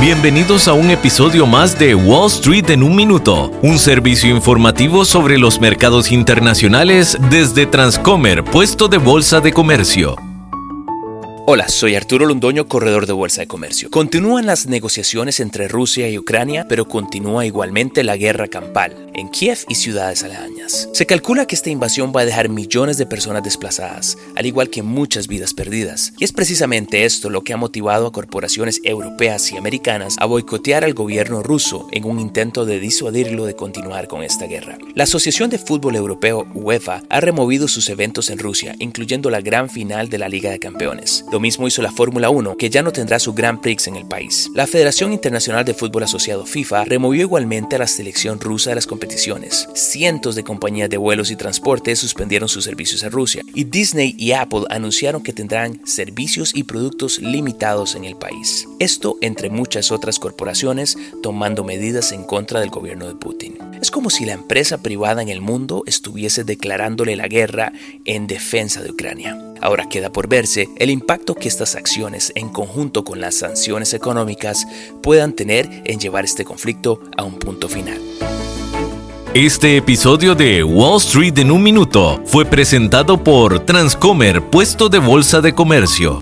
Bienvenidos a un episodio más de Wall Street en un minuto, un servicio informativo sobre los mercados internacionales desde Transcomer, puesto de bolsa de comercio. Hola, soy Arturo Londoño, corredor de Bolsa de Comercio. Continúan las negociaciones entre Rusia y Ucrania, pero continúa igualmente la guerra campal en Kiev y ciudades aledañas. Se calcula que esta invasión va a dejar millones de personas desplazadas, al igual que muchas vidas perdidas. Y es precisamente esto lo que ha motivado a corporaciones europeas y americanas a boicotear al gobierno ruso en un intento de disuadirlo de continuar con esta guerra. La Asociación de Fútbol Europeo UEFA ha removido sus eventos en Rusia, incluyendo la gran final de la Liga de Campeones. Lo mismo hizo la Fórmula 1, que ya no tendrá su Grand Prix en el país. La Federación Internacional de Fútbol Asociado FIFA removió igualmente a la selección rusa de las competiciones. Cientos de compañías de vuelos y transportes suspendieron sus servicios a Rusia y Disney y Apple anunciaron que tendrán servicios y productos limitados en el país. Esto entre muchas otras corporaciones tomando medidas en contra del gobierno de Putin. Es como si la empresa privada en el mundo estuviese declarándole la guerra en defensa de Ucrania. Ahora queda por verse el impacto que estas acciones, en conjunto con las sanciones económicas, puedan tener en llevar este conflicto a un punto final. Este episodio de Wall Street en un minuto fue presentado por Transcomer, puesto de bolsa de comercio.